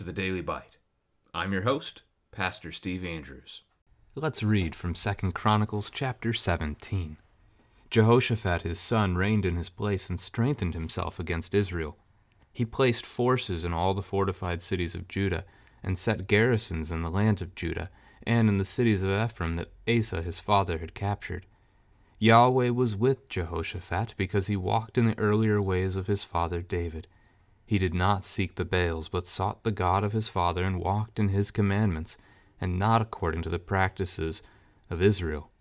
To the Daily Bite. I'm your host, Pastor Steve Andrews. Let's read from 2 Chronicles chapter 17. Jehoshaphat his son reigned in his place and strengthened himself against Israel. He placed forces in all the fortified cities of Judah, and set garrisons in the land of Judah, and in the cities of Ephraim that Asa his father had captured. Yahweh was with Jehoshaphat because he walked in the earlier ways of his father David. He did not seek the Baals, but sought the God of his father and walked in his commandments, and not according to the practices of Israel.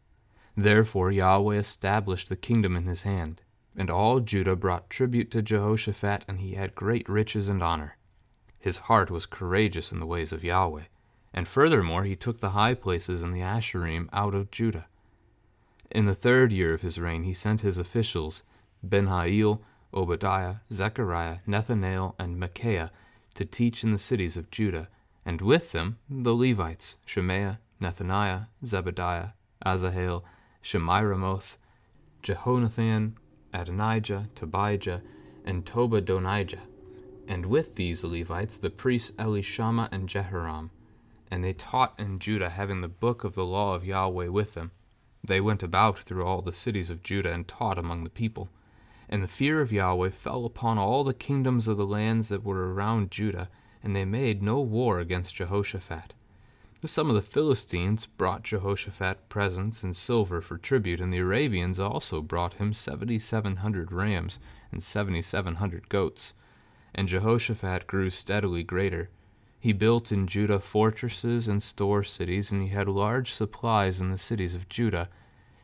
Therefore Yahweh established the kingdom in his hand, and all Judah brought tribute to Jehoshaphat, and he had great riches and honor. His heart was courageous in the ways of Yahweh, and furthermore he took the high places in the Asherim out of Judah. In the third year of his reign, he sent his officials, Benhail, Obadiah, Zechariah, Nethanel, and Micaiah, to teach in the cities of Judah, and with them the Levites, Shemaiah, Nethaniah, Zebadiah, Asahel, Shemiramoth, Jehonathan, Adonijah, Tobijah, and Tobadonijah, and with these Levites the priests Elishama and Jehoram. And they taught in Judah, having the book of the law of Yahweh with them. They went about through all the cities of Judah and taught among the people. And the fear of Yahweh fell upon all the kingdoms of the lands that were around Judah, and they made no war against Jehoshaphat. Some of the Philistines brought Jehoshaphat presents and silver for tribute, and the Arabians also brought him seventy seven hundred rams and seventy seven hundred goats. And Jehoshaphat grew steadily greater. He built in Judah fortresses and store cities, and he had large supplies in the cities of Judah.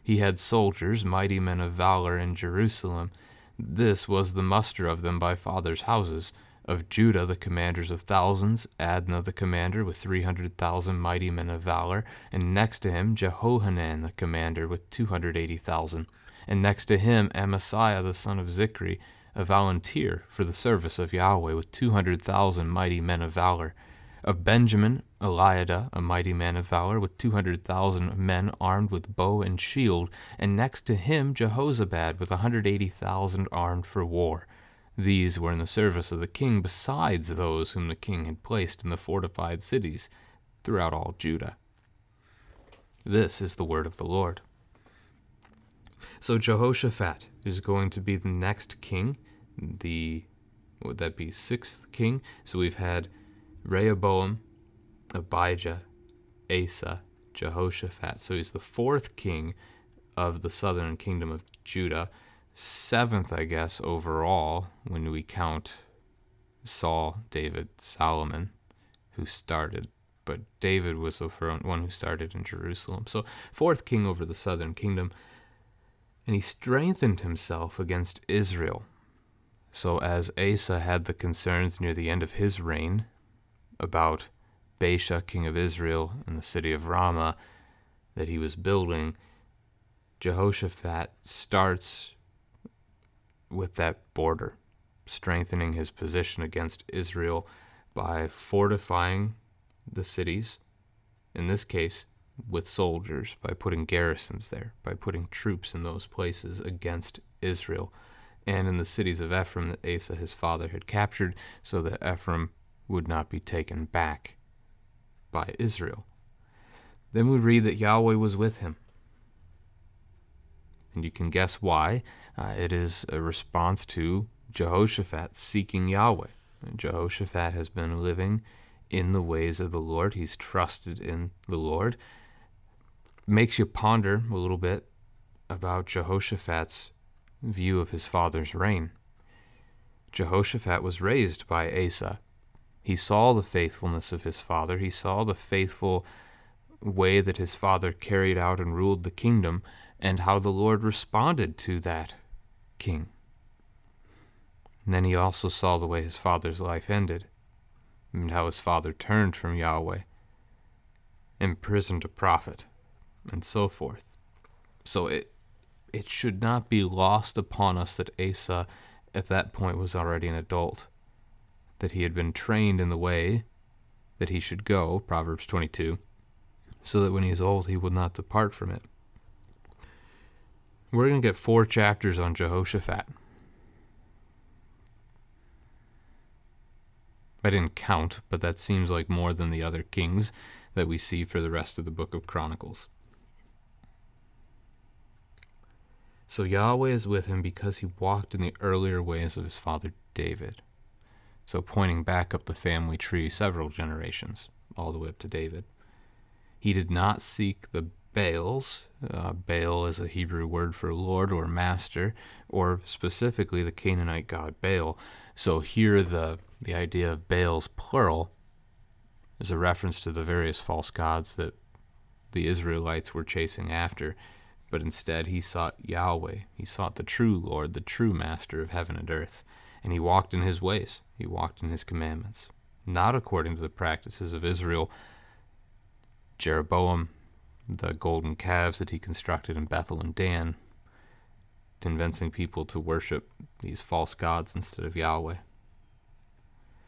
He had soldiers, mighty men of valor, in Jerusalem. This was the muster of them by fathers' houses. Of Judah, the commanders of thousands, Adnah the commander with three hundred thousand mighty men of valor, and next to him Jehohanan the commander with two hundred eighty thousand, and next to him Amasiah the son of Zichri, a volunteer for the service of Yahweh with two hundred thousand mighty men of valor. Of Benjamin, Eliada, a mighty man of valor, with two hundred thousand men armed with bow and shield, and next to him Jehozabad with a hundred eighty thousand armed for war. These were in the service of the king, besides those whom the king had placed in the fortified cities throughout all Judah. This is the word of the Lord. So Jehoshaphat is going to be the next king, the would that be sixth king? So we've had Rehoboam, Abijah, Asa, Jehoshaphat. So he's the fourth king of the southern kingdom of Judah. Seventh, I guess, overall, when we count Saul, David, Solomon, who started. But David was the one who started in Jerusalem. So, fourth king over the southern kingdom. And he strengthened himself against Israel. So, as Asa had the concerns near the end of his reign about Baasha, king of Israel, and the city of Ramah that he was building, Jehoshaphat starts with that border, strengthening his position against Israel by fortifying the cities, in this case, with soldiers, by putting garrisons there, by putting troops in those places against Israel, and in the cities of Ephraim that Asa his father had captured, so that Ephraim would not be taken back by Israel. Then we read that Yahweh was with him. And you can guess why. Uh, it is a response to Jehoshaphat seeking Yahweh. Jehoshaphat has been living in the ways of the Lord, he's trusted in the Lord. Makes you ponder a little bit about Jehoshaphat's view of his father's reign. Jehoshaphat was raised by Asa. He saw the faithfulness of his father. He saw the faithful way that his father carried out and ruled the kingdom, and how the Lord responded to that king. And then he also saw the way his father's life ended, and how his father turned from Yahweh, imprisoned a prophet, and so forth. So it it should not be lost upon us that Asa at that point was already an adult, that he had been trained in the way that he should go, Proverbs 22, so that when he is old he will not depart from it. We're going to get four chapters on Jehoshaphat. I didn't count, but that seems like more than the other kings that we see for the rest of the book of Chronicles. So Yahweh is with him because he walked in the earlier ways of his father David. So pointing back up the family tree several generations, all the way up to David. He did not seek the Baals. Uh, Baal is a Hebrew word for Lord or Master, or specifically the Canaanite god Baal. So here the, the idea of Baals, plural, is a reference to the various false gods that the Israelites were chasing after. But instead, he sought Yahweh. He sought the true Lord, the true Master of heaven and earth. And he walked in his ways, he walked in his commandments, not according to the practices of Israel. Jeroboam the golden calves that he constructed in Bethel and Dan, convincing people to worship these false gods instead of Yahweh.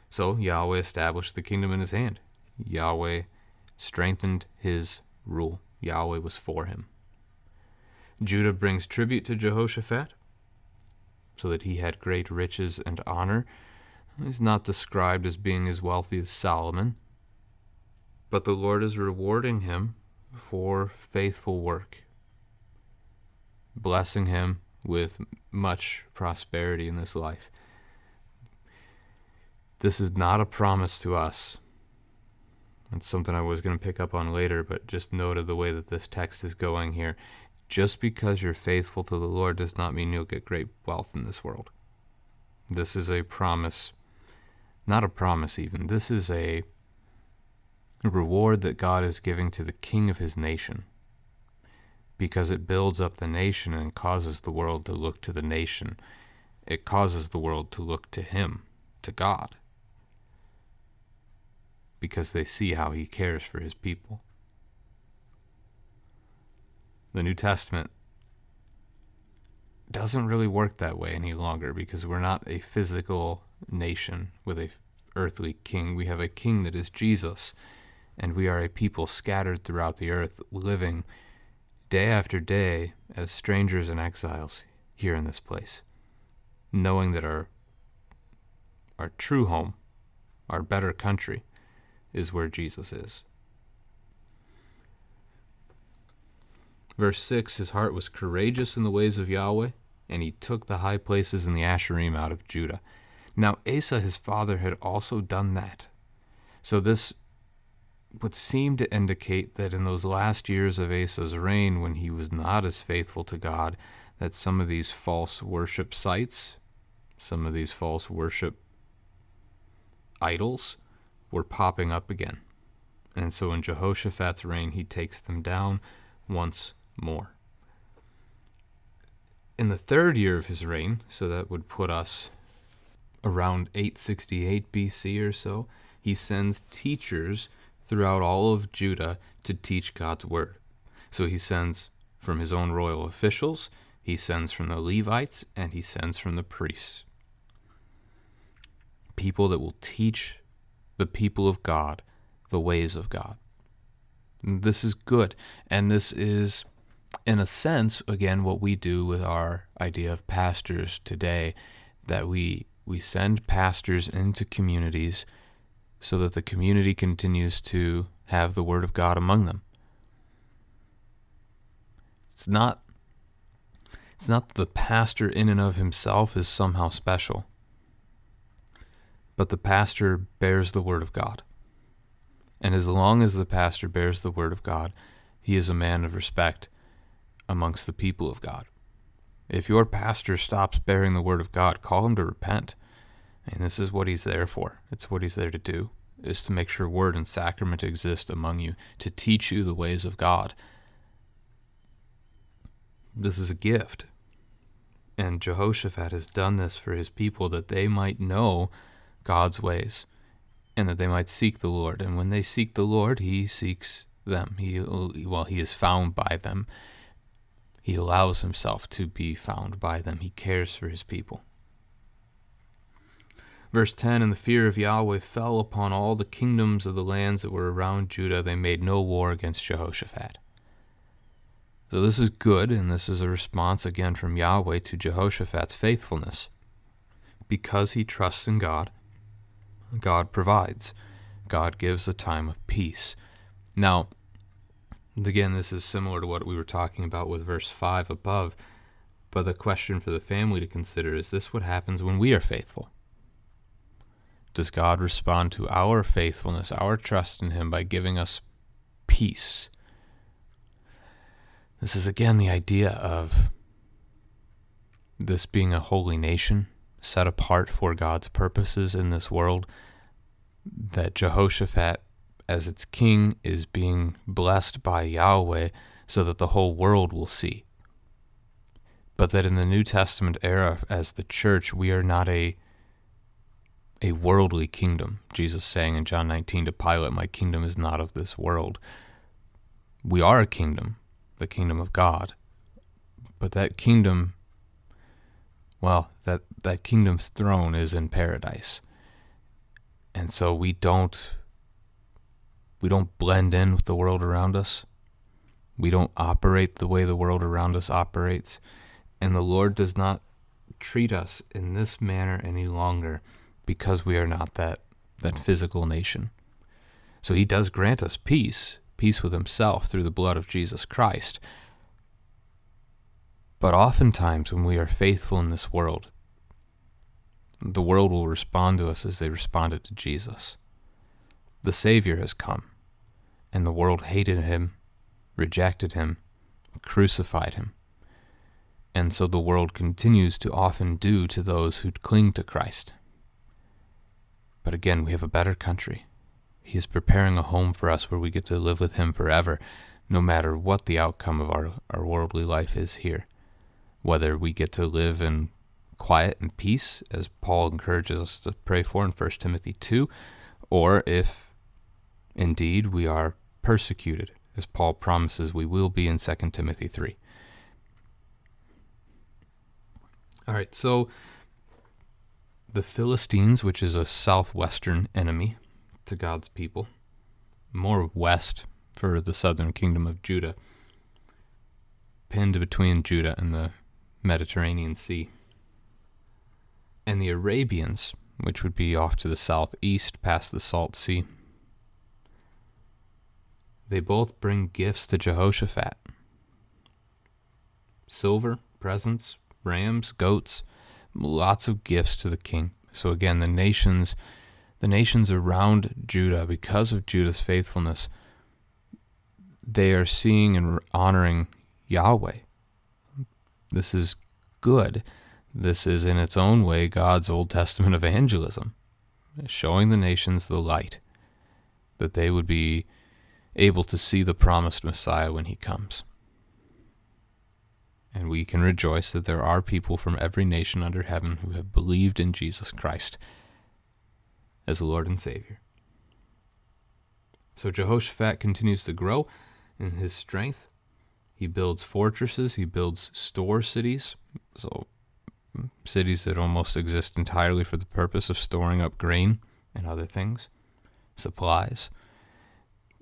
So Yahweh established the kingdom in his hand. Yahweh strengthened his rule. Yahweh was for him. Judah brings tribute to Jehoshaphat so that he had great riches and honor. He's not described as being as wealthy as Solomon, but the Lord is rewarding him for faithful work, blessing him with much prosperity in this life. This is not a promise to us. It's something I was going to pick up on later, but just note of the way that this text is going here. Just because you're faithful to the Lord does not mean you'll get great wealth in this world. This is a promise, not a promise even. This is a reward that God is giving to the king of his nation because it builds up the nation and causes the world to look to the nation. It causes the world to look to him, to God, because they see how he cares for his people. The New Testament doesn't really work that way any longer because we're not a physical nation with a earthly king. We have a king that is Jesus and we are a people scattered throughout the earth, living day after day as strangers and exiles here in this place, knowing that our our true home, our better country, is where Jesus is. Verse 6 His heart was courageous in the ways of Yahweh, and he took the high places in the Asherim out of Judah. Now Asa, his father, had also done that. So this would seem to indicate that in those last years of Asa's reign, when he was not as faithful to God, that some of these false worship sites, some of these false worship idols, were popping up again. And so in Jehoshaphat's reign, he takes them down once more. In the third year of his reign, so that would put us around 868 BC or so, he sends teachers throughout all of Judah to teach God's word. So he sends from his own royal officials, he sends from the Levites, and he sends from the priests. People that will teach the people of God the ways of God. This is good, and this is, in a sense, again, what we do with our idea of pastors today, that we we send pastors into communities so that the community continues to have the Word of God among them. It's not it's not that the pastor in and of himself is somehow special, but the pastor bears the Word of God. And as long as the pastor bears the Word of God, he is a man of respect amongst the people of God. If your pastor stops bearing the Word of God, call him to repent. And this is what he's there for. It's what he's there to do, is to make sure word and sacrament exist among you, to teach you the ways of God. This is a gift. And Jehoshaphat has done this for his people that they might know God's ways and that they might seek the Lord. And when they seek the Lord, he seeks them. He well, he is found by them. He allows himself to be found by them. He cares for his people. Verse 10 And the fear of Yahweh fell upon all the kingdoms of the lands that were around Judah. They made no war against Jehoshaphat. So this is good, and this is a response again from Yahweh to Jehoshaphat's faithfulness. Because he trusts in God, God provides. God gives a time of peace. Now, again, this is similar to what we were talking about with verse 5 above, but the question for the family to consider is this what happens when we are faithful? Does God respond to our faithfulness, our trust in Him, by giving us peace? This is again the idea of this being a holy nation set apart for God's purposes in this world, that Jehoshaphat, as its king, is being blessed by Yahweh so that the whole world will see. But that in the New Testament era, as the church, we are not a a worldly kingdom. Jesus saying in John 19 to Pilate, My kingdom is not of this world. We are a kingdom, the kingdom of God. But that kingdom well, that, that kingdom's throne is in paradise. And so we don't we don't blend in with the world around us. We don't operate the way the world around us operates. And the Lord does not treat us in this manner any longer because we are not that, that physical nation. So he does grant us peace, peace with himself through the blood of Jesus Christ. But oftentimes, when we are faithful in this world, the world will respond to us as they responded to Jesus. The Savior has come, and the world hated him, rejected him, crucified him. And so the world continues to often do to those who cling to Christ. But again, we have a better country. He is preparing a home for us where we get to live with Him forever, no matter what the outcome of our, our worldly life is here whether we get to live in quiet and peace, as Paul encourages us to pray for in 1 Timothy 2, or if indeed we are persecuted, as Paul promises we will be in 2 Timothy 3. All right, so the Philistines, which is a southwestern enemy to God's people, more west for the southern kingdom of Judah, pinned between Judah and the Mediterranean Sea. And the Arabians, which would be off to the southeast past the Salt Sea, they both bring gifts to Jehoshaphat silver, presents, rams, goats, lots of gifts to the king. So again, the nations the nations around Judah because of Judah's faithfulness they are seeing and honoring Yahweh this is good. This is, in its own way, God's Old Testament evangelism, showing the nations the light, that they would be able to see the promised Messiah when he comes. And we can rejoice that there are people from every nation under heaven who have believed in Jesus Christ as the Lord and Savior. So Jehoshaphat continues to grow in his strength he builds fortresses, he builds store cities, so hmm, cities that almost exist entirely for the purpose of storing up grain and other things, supplies.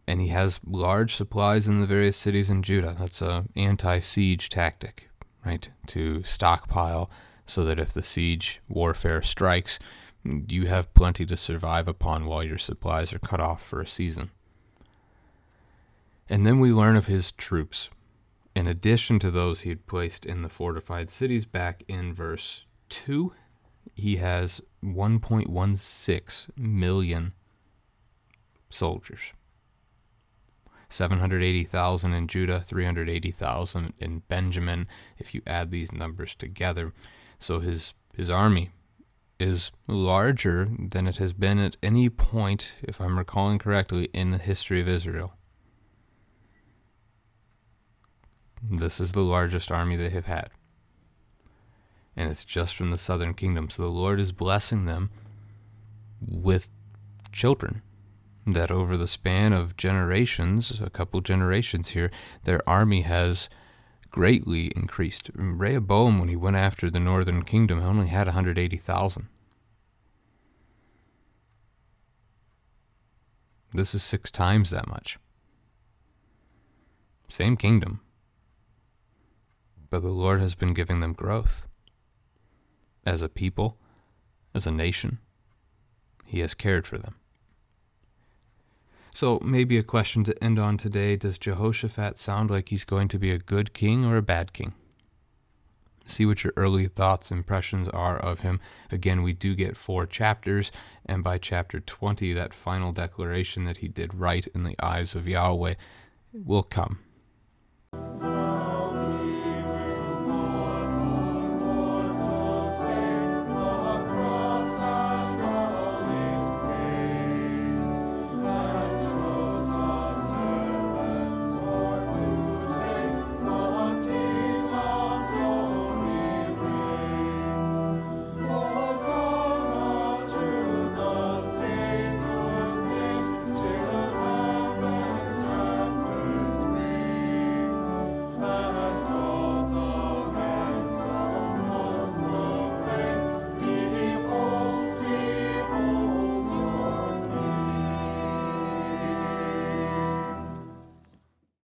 And he has large supplies in the various cities in Judah. That's a anti-siege tactic, right? To stockpile so that if the siege warfare strikes, you have plenty to survive upon while your supplies are cut off for a season. And then we learn of his troops, in addition to those he had placed in the fortified cities back in verse 2, he has 1.16 million soldiers. 780,000 in Judah, 380,000 in Benjamin, if you add these numbers together. So his, his army is larger than it has been at any point, if I'm recalling correctly, in the history of Israel. This is the largest army they have had. And it's just from the southern kingdom. So the Lord is blessing them with children. That over the span of generations, a couple generations here, their army has greatly increased. Rehoboam, when he went after the northern kingdom, only had 180,000. This is six times that much. Same kingdom, but the Lord has been giving them growth as a people, as a nation. he has cared for them. So, maybe a question to end on today Does Jehoshaphat sound like he's going to be a good king or a bad king? See what your early thoughts, impressions are of him. Again, we do get four chapters, and by chapter 20, that final declaration that he did right in the eyes of Yahweh will come.